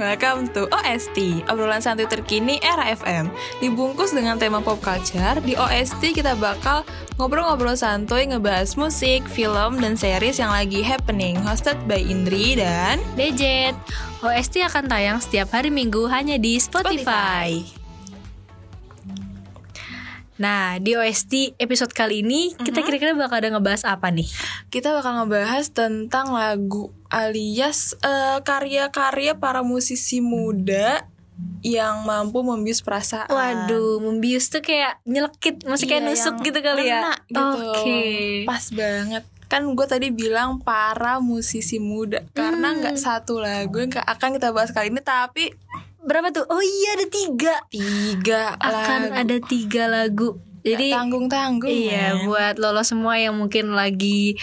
welcome to OST Obrolan santai terkini era FM Dibungkus dengan tema pop culture Di OST kita bakal ngobrol-ngobrol santuy Ngebahas musik, film, dan series yang lagi happening. Hosted by Indri dan Dejet OST akan tayang setiap hari minggu hanya di Spotify, Nah, di OST episode kali ini kita kira-kira bakal ada ngebahas apa nih? Kita bakal ngebahas tentang lagu alias eh, karya-karya para musisi muda yang mampu membius perasaan. Waduh, membius tuh kayak nyelekit, masih kayak Iya, nusuk gitu kali ya. gitu. Oke. Pas banget. Kan gue tadi bilang para musisi muda karena Hmm. nggak satu lagu yang akan kita bahas kali ini tapi Berapa tuh? Oh iya ada tiga. tiga Akan lagu. ada tiga lagu. Jadi tanggung tanggung Iya, buat lolo semua yang mungkin lagi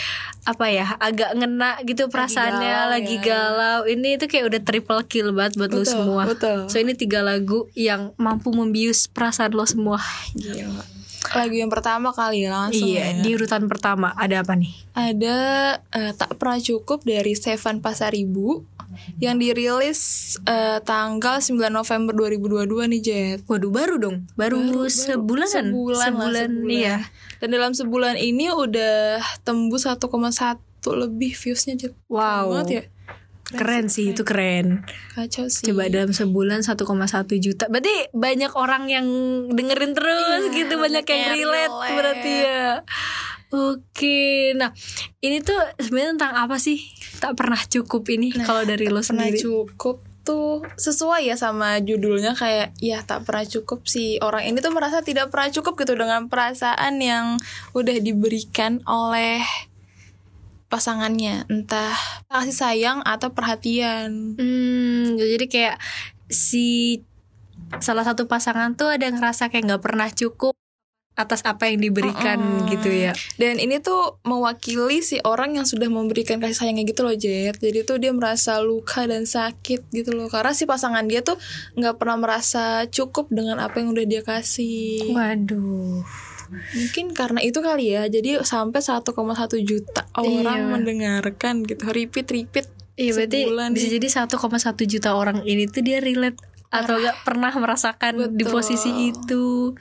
apa ya, agak ngena gitu perasaannya, galau lagi ya. galau. Ini itu kayak udah triple kill banget buat lo Betul, semua. betul. So ini tiga lagu yang mampu membius perasaan lo semua. Gila. lagu yang pertama kali langsung iya, ya. di urutan pertama ada apa nih? ada eh, tak pernah cukup dari Stefan Pasaribu yang dirilis eh, tanggal 9 November 2022 nih Jet Waduh, baru dong. Baru, sebulan kan? sebulan, lah, sebulan. iya. Dan dalam sebulan ini udah tembus 1,1 lebih viewsnya Jet. Wow. Keren banget ya. Keren sih, itu keren. Kacau sih. Coba dalam sebulan 1,1 juta. Berarti banyak orang yang dengerin terus gitu, banyak yang yang relate, relate. berarti ya. Oke, nah ini tuh sebenarnya tentang apa sih? Tak pernah cukup ini kalau dari lo pernah sendiri. cukup tuh sesuai ya sama judulnya kayak ya tak pernah cukup sih orang ini tuh merasa tidak pernah cukup gitu dengan perasaan yang udah diberikan oleh pasangannya entah kasih sayang atau perhatian Hmm, jadi kayak si salah satu pasangan tuh ada yang ngerasa kayak nggak pernah cukup atas apa yang diberikan gitu ya. dan ini tuh mewakili si orang yang sudah memberikan kasih sayangnya gitu loh Jet jadi tuh dia merasa luka dan sakit gitu loh karena si pasangan dia tuh nggak pernah merasa cukup dengan apa yang udah dia kasih Waduh. Mungkin karena itu kali ya. Jadi sampai 1,1 juta orang Iya. mendengarkan gitu. Repeat repeat. Iya berarti sebulan bisa nih. jadi 1,1 juta orang ini tuh dia relate atau gak pernah merasakan di Betul. posisi itu.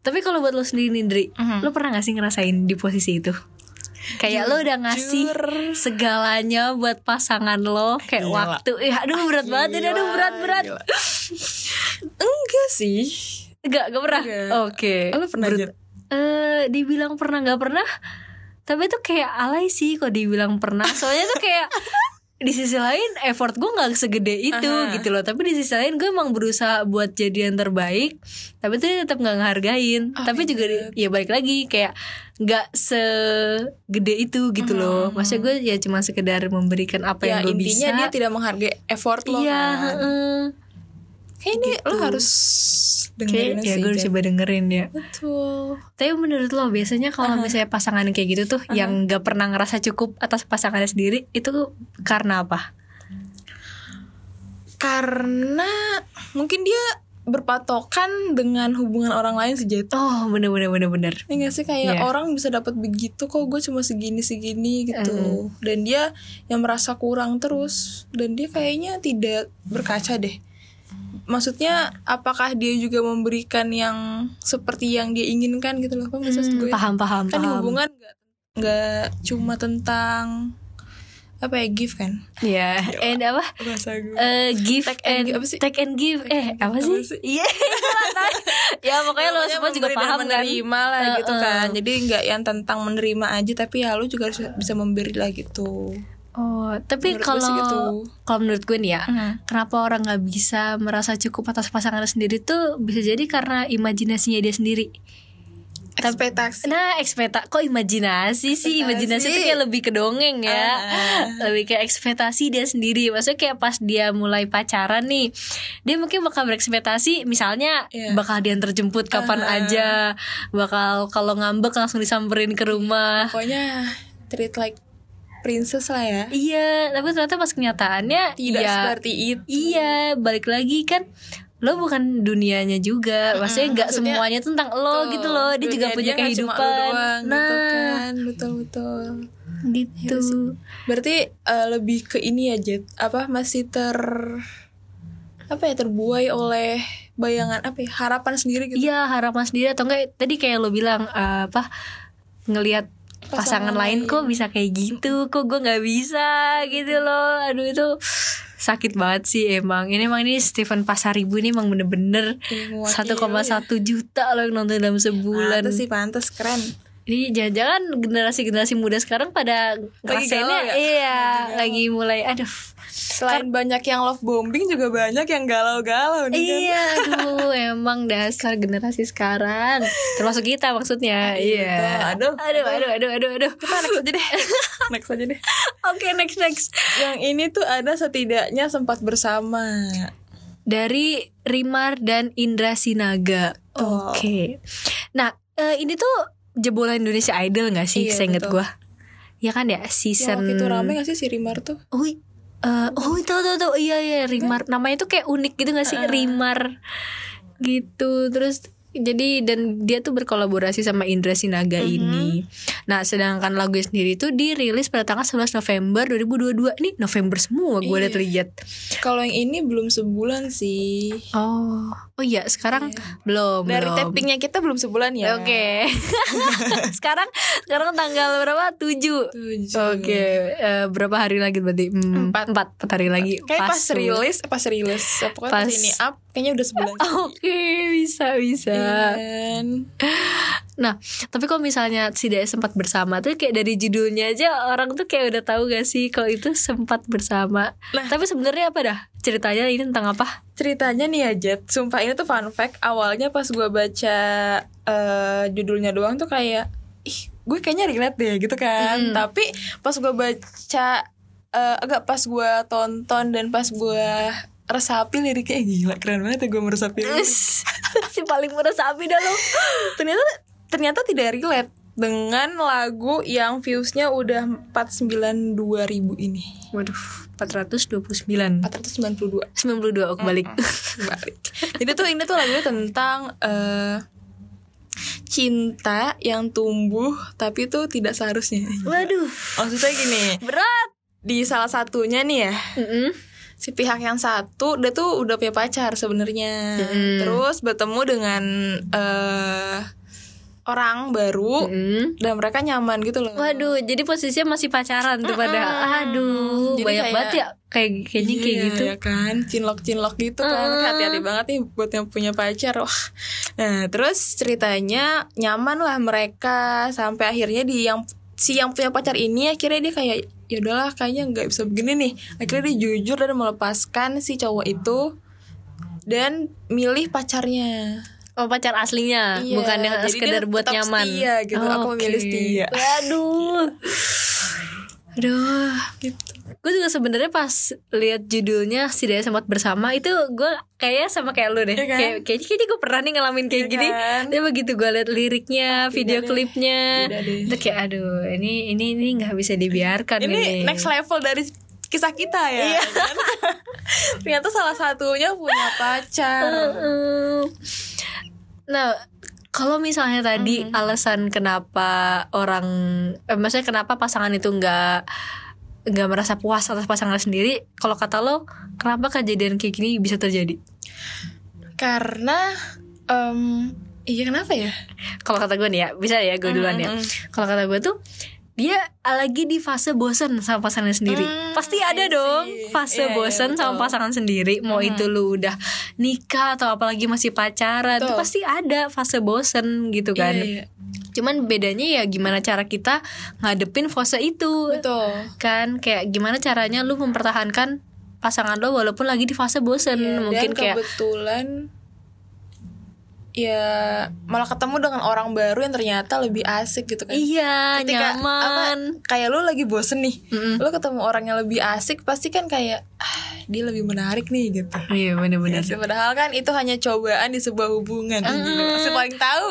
Tapi kalau buat lo sendiri Nindri, Mhm. lo pernah gak sih ngerasain di posisi itu? Kayak lo udah ngasih Jujur. segalanya buat pasangan lo kayak Gila. waktu. Eh, aduh berat banget ini, aduh Gila, berat berat. gila. Enggak sih. Enggak, gak pernah. Oke. Lo pernah? Eh, dibilang pernah nggak pernah? Tapi itu kayak alay sih kok dibilang pernah. Soalnya tuh kayak di sisi lain effort gue nggak segede itu Aha. gitu loh. Tapi di sisi lain gue emang berusaha buat jadi yang terbaik. Tapi tuh tetap nggak ngehargain. Oh tapi juga di- ya balik lagi kayak nggak segede itu gitu loh. Maksudnya gue ya cuma sekedar memberikan apa ya yang gue bisa. intinya dia tidak menghargai effort lo Iya. kan. Heeh. Kayaknya lo harus Kayak dengerin ya sih. gue Jet. coba dengerin ya. Betul. Tapi menurut lo biasanya kalau misalnya pasangan kayak gitu tuh yang gak pernah ngerasa cukup atas pasangannya sendiri itu karena apa? Karena mungkin dia berpatokan dengan hubungan orang lain Jet. Oh bener bener bener bener. Ya gak sih kayak Iya. orang bisa dapat begitu kok gue cuma segini segini gitu dan dia yang merasa kurang terus dan dia kayaknya tidak berkaca deh maksudnya apakah dia juga memberikan yang seperti yang dia inginkan gitu loh maksud gue Paham paham kan di paham. hubungan nggak nggak cuma tentang apa ya give kan Iya. And apa? bahasa gue Eh, give Take and and, give, apa sih? take and give eh apa Apa sih? sih? Iya Tay. ya pokoknya lo semua juga paham kan menerima lah Eh, gitu kan jadi nggak yang tentang menerima aja tapi ya lu juga harus bisa memberi lah gitu Oh tapi Menurut kalau gitu. kalau menurut gue nih ya Mhm. kenapa orang nggak bisa merasa cukup atas pasangannya sendiri tuh bisa jadi karena imajinasinya dia sendiri. ekspektasi Nah, ekspekta kok imajinasi sih? Imajinasi itu kayak lebih ke dongeng ya. Ah. Lebih kayak ekspektasi dia sendiri. Maksudnya kayak pas dia mulai pacaran nih, dia mungkin bakal berekspektasi misalnya Iya. bakal dia terjemput kapan aja, bakal kalau ngambek langsung disamperin ke rumah. pokoknya treat like princess lah ya. Iya, tapi ternyata pas kenyataannya tidak ya, seperti itu. Iya, balik lagi kan lo bukan dunianya juga, maksudnya nggak semuanya tuh tentang lo Tuh, gitu loh, dia juga punya dia kehidupan. doang, nah, gitu kan. Betul betul. Gitu. Berarti eh, lebih ke ini ya Jet Apa masih ter Apa ya terbuai oleh bayangan apa ya harapan sendiri gitu. Iya harapan sendiri. Atau enggak tadi kayak lo bilang eh, apa ngelihat pasangan, Pasangan lain kok bisa kayak gitu? Kok gue nggak bisa gitu loh? Aduh itu sakit banget sih emang. Ini emang ini Steven Pasaribu ini emang bener-bener Ilmu 1,1 wakil, juta loh yang nonton dalam sebulan. Pantes sih pantes keren. Ini jangan-jangan generasi-generasi muda sekarang pada ngerasainnya ya? iya Lagi galau. lagi mulai aduh. Selain banyak yang love bombing juga banyak yang galau-galau nih kan. Iya, aduh, emang dasar generasi sekarang, termasuk kita maksudnya. Iya. aduh, aduh, aduh, aduh, aduh, aduh. Kita next aja deh Next aja deh Oke, next, next. Yang ini tuh ada setidaknya sempat bersama Dari Rimar dan Indra Sinaga. Oh. Oke. Nah, eh, ini tuh jebolan Indonesia Idol gak sih? Iya, Seinget gue. Ya kan ya, season. waktu itu rame gak sih si Rimar tuh Oh, i- eh, oh tahu tahu iya iya Rimar namanya tuh kayak unik gitu gak sih Rimar gitu terus jadi dan dia tuh berkolaborasi sama Indra Sinaga ini. Nah, sedangkan lagu sendiri tuh dirilis pada tanggal 11 November 2022. Ini November semua gue Iya. liat-liat. Kalau yang ini belum sebulan sih Oh, oh iya sekarang belum. Dari belum. tappingnya kita belum sebulan ya Oke. sekarang sekarang tanggal berapa? 7. Tujuh. Oke, eh, berapa hari lagi berarti? Hmm, Empat. empat, empat hari lagi. Kayak pas, tuh. rilis, pas rilis, pokoknya pas, Pas- ini up, kayaknya udah sebulan. Oke, bisa bisa. Dan Nah, tapi kalau misalnya tidak sempat bersama tuh kayak dari judulnya aja orang tuh kayak udah tahu gak sih kalau itu sempat bersama. Nah. Tapi sebenarnya apa dah? Ceritanya ini tentang apa? ceritanya nih ya Jet, sumpah ini tuh fun fact. Awalnya pas gue baca eh, judulnya doang tuh kayak, ih gue kayaknya relate deh gitu kan. Tapi pas gue baca, eh, agak pas gue tonton dan pas gue resapi liriknya eh, gila keren banget ya gue meresapi lirik. si paling meresapi dah lo. ternyata ternyata tidak relate dengan lagu yang viewsnya udah 492 ribu ini Waduh, 429. 492 92 aku balik. balik jadi tuh ini tuh lagunya tentang eh cinta yang tumbuh tapi tuh tidak seharusnya Waduh, maksudnya gini berat. di salah satunya nih ya Mm-mm. si pihak yang satu dia tuh udah punya pacar sebenarnya Mm-mm. terus bertemu dengan eh orang baru Mm. dan mereka nyaman gitu loh. Waduh, jadi posisinya masih pacaran tuh pada. Aduh, Jadi banyak kayak- banget ya kayak kayaknya kayak Iya, gitu. ya kan? Cinlok cinlok gitu kan. Hati-hati banget nih buat yang punya pacar. Wah. Nah terus ceritanya nyaman lah mereka. Sampai akhirnya di yang si yang punya pacar ini akhirnya dia kayak ya udahlah kayaknya nggak bisa begini nih. Akhirnya dia jujur dan melepaskan si cowok itu dan milih pacarnya Oh pacar aslinya, Iya, bukan yang jadi sekedar dia buat nyaman. gitu. Aku memilih setia. Waduh, aduh. gitu Gue juga sebenarnya pas lihat judulnya si Daya sempat bersama itu gue kayaknya sama kayak lu deh. Iya kan? Kayak kayaknya, kayaknya gue pernah nih ngalamin kayak Iya gini. kan? Tapi begitu gue liat liriknya, video deh. klipnya, itu kayak aduh ini ini ini nggak bisa dibiarkan ini next level dari kisah kita ya Iya. kan? ternyata salah satunya punya pacar Heeh. Nah, kalau misalnya tadi Mm-hmm. alasan kenapa orang, eh, maksudnya kenapa pasangan itu nggak nggak merasa puas atas pasangan sendiri, kalau kata lo, kenapa kejadian kayak gini bisa terjadi? karena em iya kenapa ya Kalau kata gue nih ya, bisa ya gue duluan ya. Mm-mm. Kalau kata gue tuh dia lagi di fase bosan sama pasangan sendiri. Hmm, Pasti ada dong fase Iya, iya, bosan sama betul. pasangan sendiri. Mau itu lu udah nikah atau apalagi masih pacaran, Betul. pasti ada fase bosan gitu kan. Iya, iya. Cuman bedanya ya gimana cara kita ngadepin fase itu. betul Kan kayak gimana caranya lu mempertahankan pasangan lo walaupun lagi di fase bosen Iya, mungkin dan kayak kebetulan ya malah ketemu dengan orang baru yang ternyata lebih asik gitu kan. Iya Ketika, nyaman. apa, kayak lu lagi bosen nih Mm-mm. lu ketemu orang yang lebih asik pasti kan kayak ah, dia lebih menarik nih gitu. Iya bener-bener. Ya, padahal kan itu hanya cobaan di sebuah hubungan. Gila, masih paling tahu.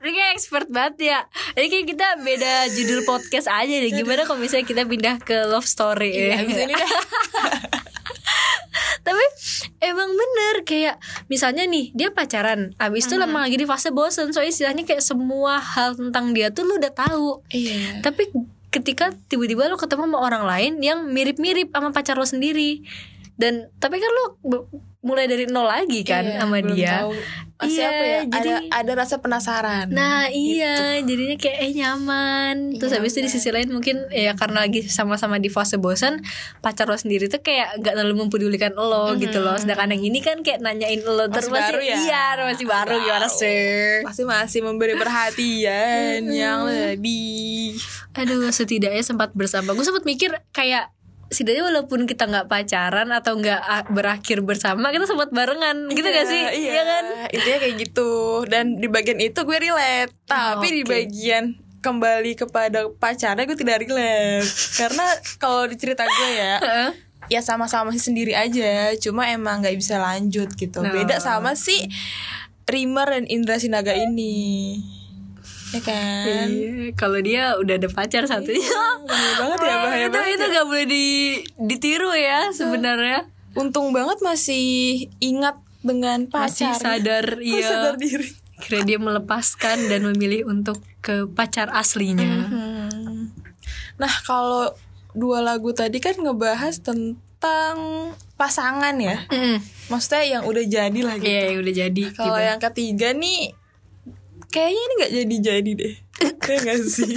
Ini kayak expert banget ya. Ini kayak kita beda judul podcast aja deh. Gimana kalau misalnya kita pindah ke love story? Iya, ya abis ini dah Tapi emang bener Kayak misalnya nih Dia pacaran Abis itu lama lagi di fase bosen Soalnya istilahnya kayak semua hal tentang dia tuh lu udah tahu. Iya. Tapi ketika tiba-tiba lo ketemu sama orang lain yang mirip-mirip sama pacar lo sendiri dan tapi kan lo mulai dari nol lagi kan Iya, sama dia tahu. Masih Iya, apa ya? jadi- ada ada rasa penasaran. Nah iya Gitu. jadinya kayak eh nyaman Terus habis itu di sisi lain mungkin ya karena lagi sama-sama di fase bosan Pacar lo sendiri tuh kayak gak terlalu mempedulikan lo gitu loh Sedangkan yang ini kan kayak nanyain lo terus Masih baru ya? Iya masih baru gimana Wow. sih Pasti masih memberi perhatian yang lebih. Aduh setidaknya sempat bersama Gue sempat mikir kayak setidaknya walaupun kita nggak pacaran atau nggak ah, berakhir bersama kita sempat barengan gitu gak sih Iya, kan Intinya kayak gitu. Dan di bagian itu gue relate. Tapi di oke. bagian kembali kepada pacarnya gue tidak relate. Karena kalau di cerita gue ya, ya sama-sama sih sendiri aja. Cuma emang nggak bisa lanjut gitu. Nah. Beda sama si Rimmer dan Indra Sinaga ini. Ya kan? Iya, kalau dia udah ada pacar satunya Bahaya banget ya, bahaya itu banget. itu gak boleh di ditiru ya sebenarnya Untung banget masih ingat dengan masih pacar. sadar iya sadar diri. kira dia melepaskan dan memilih untuk ke pacar aslinya Hmm. Nah, kalau dua lagu tadi kan ngebahas tentang pasangan ya. Mm. Maksudnya yang udah jadi lah gitu. iya udah jadi Kalau gitu. yang ketiga nih kayaknya ini nggak jadi-jadi deh. Kayak gak sih?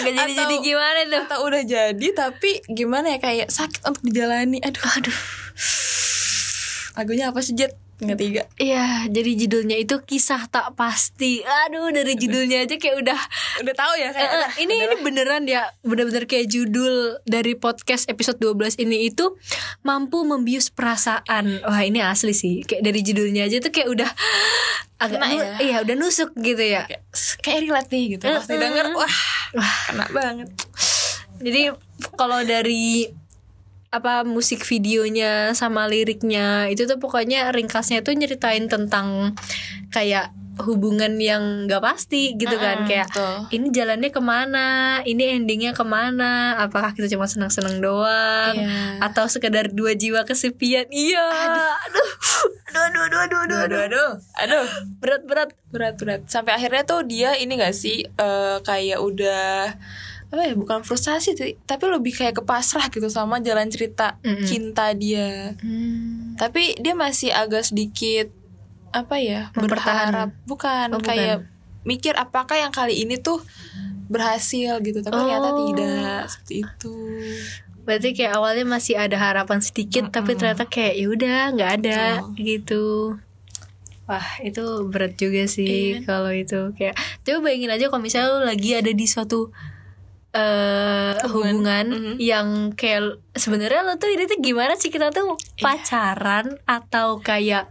Nggak jadi jadi atau- gimana tuh Atau udah jadi tapi gimana ya kayak sakit untuk dijalani. Aduh. aduh Lagunya apa sih Jet? Yang ketiga. Iya, jadi judulnya itu kisah tak pasti. Aduh, dari judulnya aja kayak udah Udah tahu ya kayak udah, ini ini beneran ya bener-bener kayak judul dari podcast episode 12 ini itu mampu membius perasaan. Wah, ini asli sih. Kayak dari judulnya aja tuh kayak udah agak Kena ya? iya udah nusuk gitu ya. kayak, kayak relate nih gitu. Pasti Mm-mm. denger wah, wah kena banget. Jadi kalau dari apa musik videonya sama liriknya itu tuh pokoknya ringkasnya tuh nyeritain tentang kayak hubungan yang gak pasti gitu kan. Mm-mm, kayak betul. ini jalannya ke mana? Ini endingnya ke mana? Apakah kita cuma senang-senang doang? Iya. atau sekedar dua jiwa kesepian? Iya. Aduh. Aduh. Aduh aduh aduh aduh, Aduh, aduh, aduh. berat berat. Berat berat. Sampai akhirnya tuh dia ini gak sih eh, kayak udah apa ya bukan frustasi tapi lebih kayak kepasrah gitu sama jalan cerita Mm-mm. cinta dia. Hmm. tapi dia masih agak sedikit apa ya berharap bukan Oh, bukan. kayak mikir apakah yang kali ini tuh berhasil gitu tapi ternyata Oh. tidak seperti itu Berarti kayak awalnya masih ada harapan sedikit tapi ternyata kayak ya udah nggak ada gitu. Wah itu berat juga sih Iya. kalau itu kayak coba bayangin aja kalau misalnya lo lagi ada di suatu eh hubungan, Mhm. yang kayak sebenarnya lo tuh ini tuh gimana sih? Kita tuh pacaran atau kayak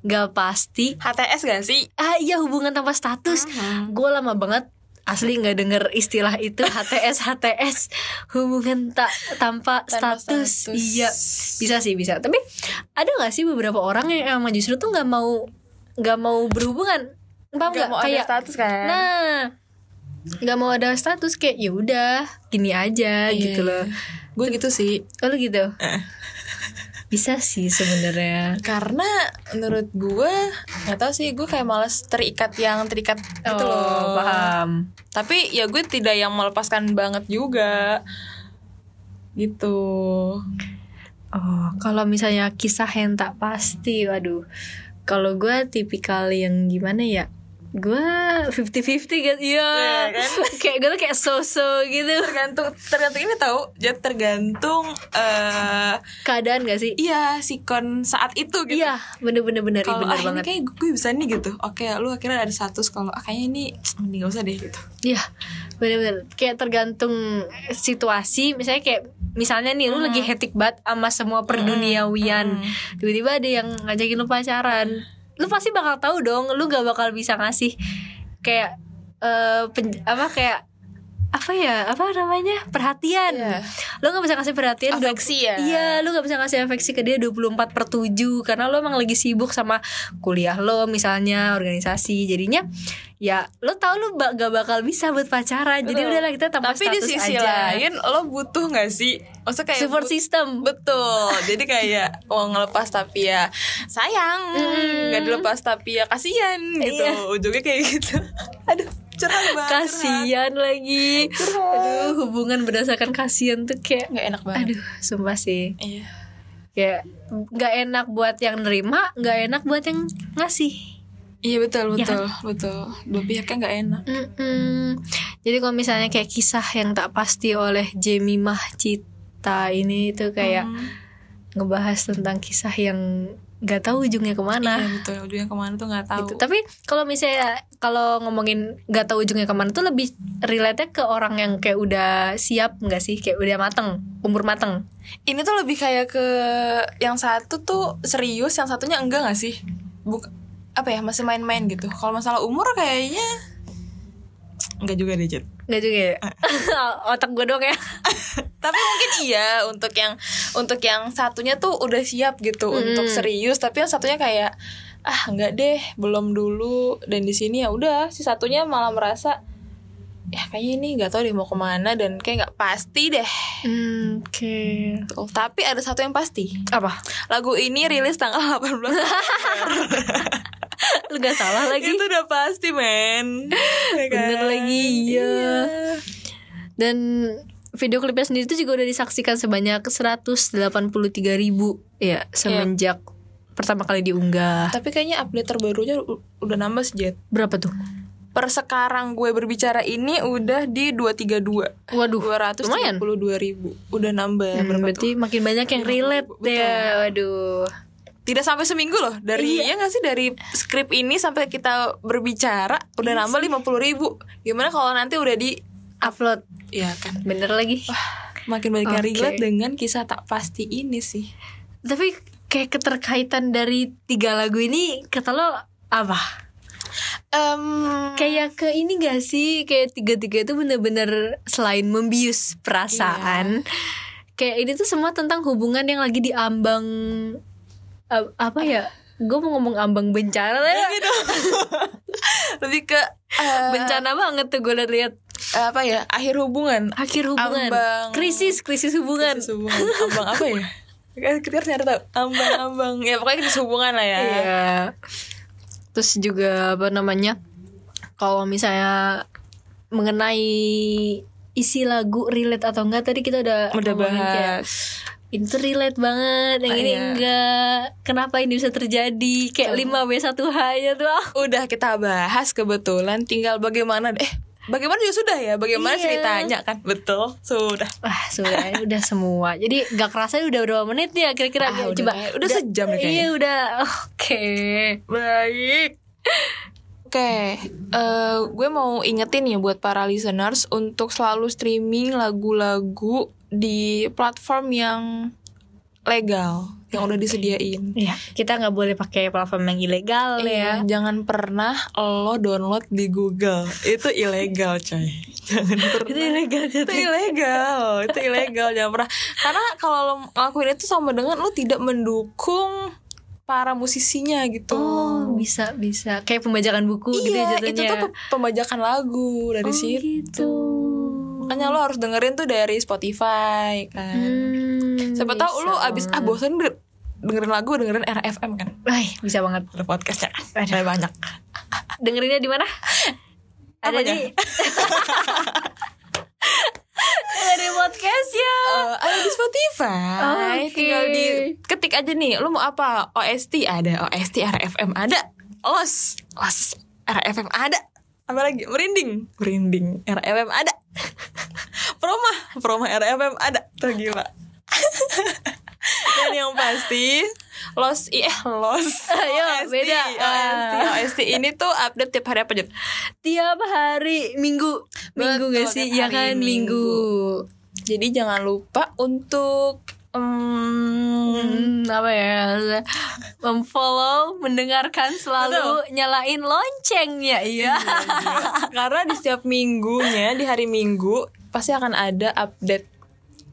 gak pasti? HTS gak sih? Ah iya hubungan tanpa status. Mhm. gue lama banget asli nggak denger istilah itu HTS HTS hubungan tak tanpa, Tanpa status. status. iya bisa sih bisa. Tapi ada nggak sih beberapa orang yang emang justru tuh nggak mau nggak mau berhubungan? Paham nggak mau kayak ada status kan? Nah nggak mau ada status kayak ya udah gini aja Iya, gitu loh. gue gitu sih. Oh, lu gitu? Eh. bisa sih sebenarnya. Karena menurut gue nggak tahu sih gue kayak males terikat yang terikat gitu loh. Oh, paham. Tapi ya gue tidak yang melepaskan banget juga. Gitu. Oh, kalau misalnya kisah yang tak pasti, waduh. Kalau gue tipikal yang gimana ya? Gue 50-50 gitu. Iya. Iya, kan? kayak gue tuh kayak so-so gitu. tergantung tergantung ini tahu jadi tergantung eh Keadaan gak sih? iya sikon saat itu gitu Iya, bener-bener bener, kalau bener ah, banget. kayak gue bisa nih gitu oke lu akhirnya ada status kalau ah, kayaknya ini mending gak usah deh gitu Iya, bener-bener. Kayak tergantung situasi. Misalnya kayak misalnya nih lu lagi hectic banget sama semua perduniawian. Tiba-tiba ada yang ngajakin lu pacaran. Lu pasti bakal tahu dong, lu gak bakal bisa ngasih kayak pen- apa kayak apa ya apa namanya perhatian. Iya. lu gak bisa kasih perhatian Afeksi ya. iya lu gak bisa ngasih afeksi ke dia 24 per 7 karena lu emang lagi sibuk sama kuliah lo misalnya organisasi. Jadinya ya lo tau ba- gak bakal bisa buat pacaran. Jadi Betul. udahlah kita tanpa tapi di status sisi aja. lain lo butuh gak sih? Maksudnya kayak support system. Betul, jadi kayak mau ngelepas tapi ya sayang, nggak dilepas tapi ya kasihan gitu, Iya. ujungnya kayak gitu. aduh Curhat banget. kasihan lagi aduh hubungan berdasarkan kasihan tuh kayak Nggak enak banget. aduh sumpah sih Iya. kayak nggak enak buat yang nerima nggak enak buat yang ngasih Iya betul Ya betul betul. Dua pihaknya nggak enak. Mm-mm. jadi kalau misalnya kayak kisah yang tak pasti oleh Jemimah Cita ini itu kayak Hmm. ngebahas tentang kisah yang nggak tahu ujungnya ke mana Iya betul. Ujungnya ke mana tuh nggak tahu. gitu. Tapi kalau misalnya kalau ngomongin nggak tahu ujungnya ke mana tuh lebih relate ke orang yang kayak udah siap nggak sih kayak udah mateng umur mateng. Ini tuh lebih kayak ke yang satu tuh serius, yang satunya enggak gak sih? Buk apa ya masih main-main gitu. Kalau masalah umur kayaknya enggak juga deh Jet. Nggak juga ya? Otak gue dong ya. Tapi mungkin iya untuk yang untuk yang satunya tuh udah siap gitu untuk serius, tapi yang satunya kayak ah enggak deh, belum dulu dan di sini ya udah si satunya malah merasa ya kayaknya ini nggak tahu deh mau ke mana dan kayak nggak pasti deh. Hmm, Oke. Tuh, tapi ada satu yang pasti. Apa? Lagu ini rilis tanggal 18 Lu gak salah lagi. Itu udah pasti men Ya kan? Bener lagi iya. Dan video klipnya sendiri tuh juga udah disaksikan sebanyak 183 ribu ya semenjak pertama kali diunggah. Tapi kayaknya update terbarunya udah nambah sih Jet Berapa tuh? Per sekarang gue berbicara ini udah di 232 Waduh, lumayan. 232 ribu Udah nambah Hmm, berapa berarti tuh? makin banyak yang relate ya. Waduh. Tidak sampai seminggu loh Dari Iya. ya gak sih Dari skrip ini sampai kita berbicara Udah Iya nambah 50 ribu Gimana kalau nanti udah di Upload. Ya kan Bener lagi. Makin banyak yang Oke. relate dengan kisah tak pasti ini sih Tapi kayak keterkaitan dari tiga lagu ini kata lo apa? Em, Kayak ke ini gak sih Kayak tiga-tiga itu bener-bener Selain membius perasaan Kayak ini tuh semua tentang hubungan yang lagi diambang a- Apa ya? Gue mau ngomong ambang bencana ya. gitu. Lebih ke eh, Bencana banget tuh gue liat-liat. apa ya? Akhir hubungan. Akhir hubungan. Ambang. Krisis, krisis hubungan. Krisis hubungan. Ambang apa ya? Kan kita harus nyari tahu. Ambang ambang. Ya pokoknya krisis hubungan lah ya. Iya. Terus juga apa namanya? Kalau misalnya mengenai isi lagu relate atau enggak tadi kita udah udah ngomongin kayak, bahas ini tuh relate banget, yang Ah, ini enggak. Kenapa ini bisa terjadi? Kayak 5W1H nya tuh. ah. udah kita bahas kebetulan tinggal bagaimana eh bagaimana juga sudah ya bagaimana Iya. ceritanya kan betul sudah Wah sudah udah semua. Jadi gak kerasa udah berapa menit ya kira-kira Ah, udah coba kayak- udah sejam deh kayaknya. Iya udah oke. Baik. Oke, eh, gue mau ingetin ya buat para listeners untuk selalu streaming lagu-lagu di platform yang legal yang udah disediain. Iya, kita nggak boleh pakai platform yang ilegal ya. Iya, jangan pernah lo download di Google. Itu ilegal, coy. Jangan pernah. Itu ilegal itu ilegal, itu ilegal. Jangan pernah. Karena kalau lo ngelakuin itu sama dengan lo tidak mendukung para musisinya gitu. Oh, bisa bisa. Kayak pembajakan buku gitu ya Iya, jatuhnya. itu tuh pe- pembajakan lagu dari Oh, situ. gitu. Makanya lo harus dengerin tuh dari Spotify kan. Hmm, Siapa tahu lo abis ah bosan denger- dengerin lagu dengerin RFM kan. Wah, bisa banget. Ada podcastnya. Aduh. Ada banyak. Dengerinnya di mana? Ada Apanya? di Ada di podcast ya. Eh, ada di Spotify. Oke. Tinggal di ketik aja nih. Lo mau apa? OST ada, OST RFM ada. Los, los RFM ada. Apa lagi? Merinding, merinding RFM ada. Proma, Proma RFM ada. Tuh gila. Dan yang pasti Los i eh Los Ayo, beda. OST, OST ini tuh update tiap hari apa Jut? Tiap hari Minggu. Minggu Betul, gak sih? Ya kan Minggu. Minggu. Jadi jangan lupa untuk Hmm, apa ya memfollow mendengarkan selalu nyalain loncengnya iya Karena di setiap minggunya di hari Minggu pasti akan ada update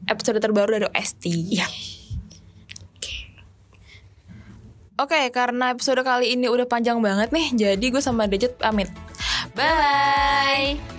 episode terbaru dari OST. Iya. Oke, karena episode kali ini udah panjang banget nih, jadi gue sama Dejet pamit. Bye.